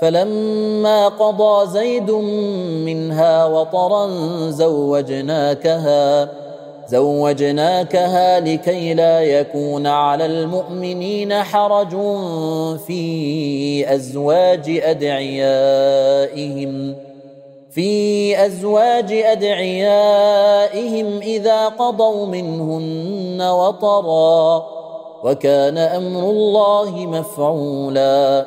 فلما قضى زيد منها وطرا زوجناكها زوجناكها لكي لا يكون على المؤمنين حرج في أزواج أدعيائهم. في أزواج أدعيائهم إذا قضوا منهن وطرا وكان أمر الله مفعولا.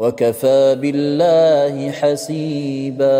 وكفى بالله حسيبا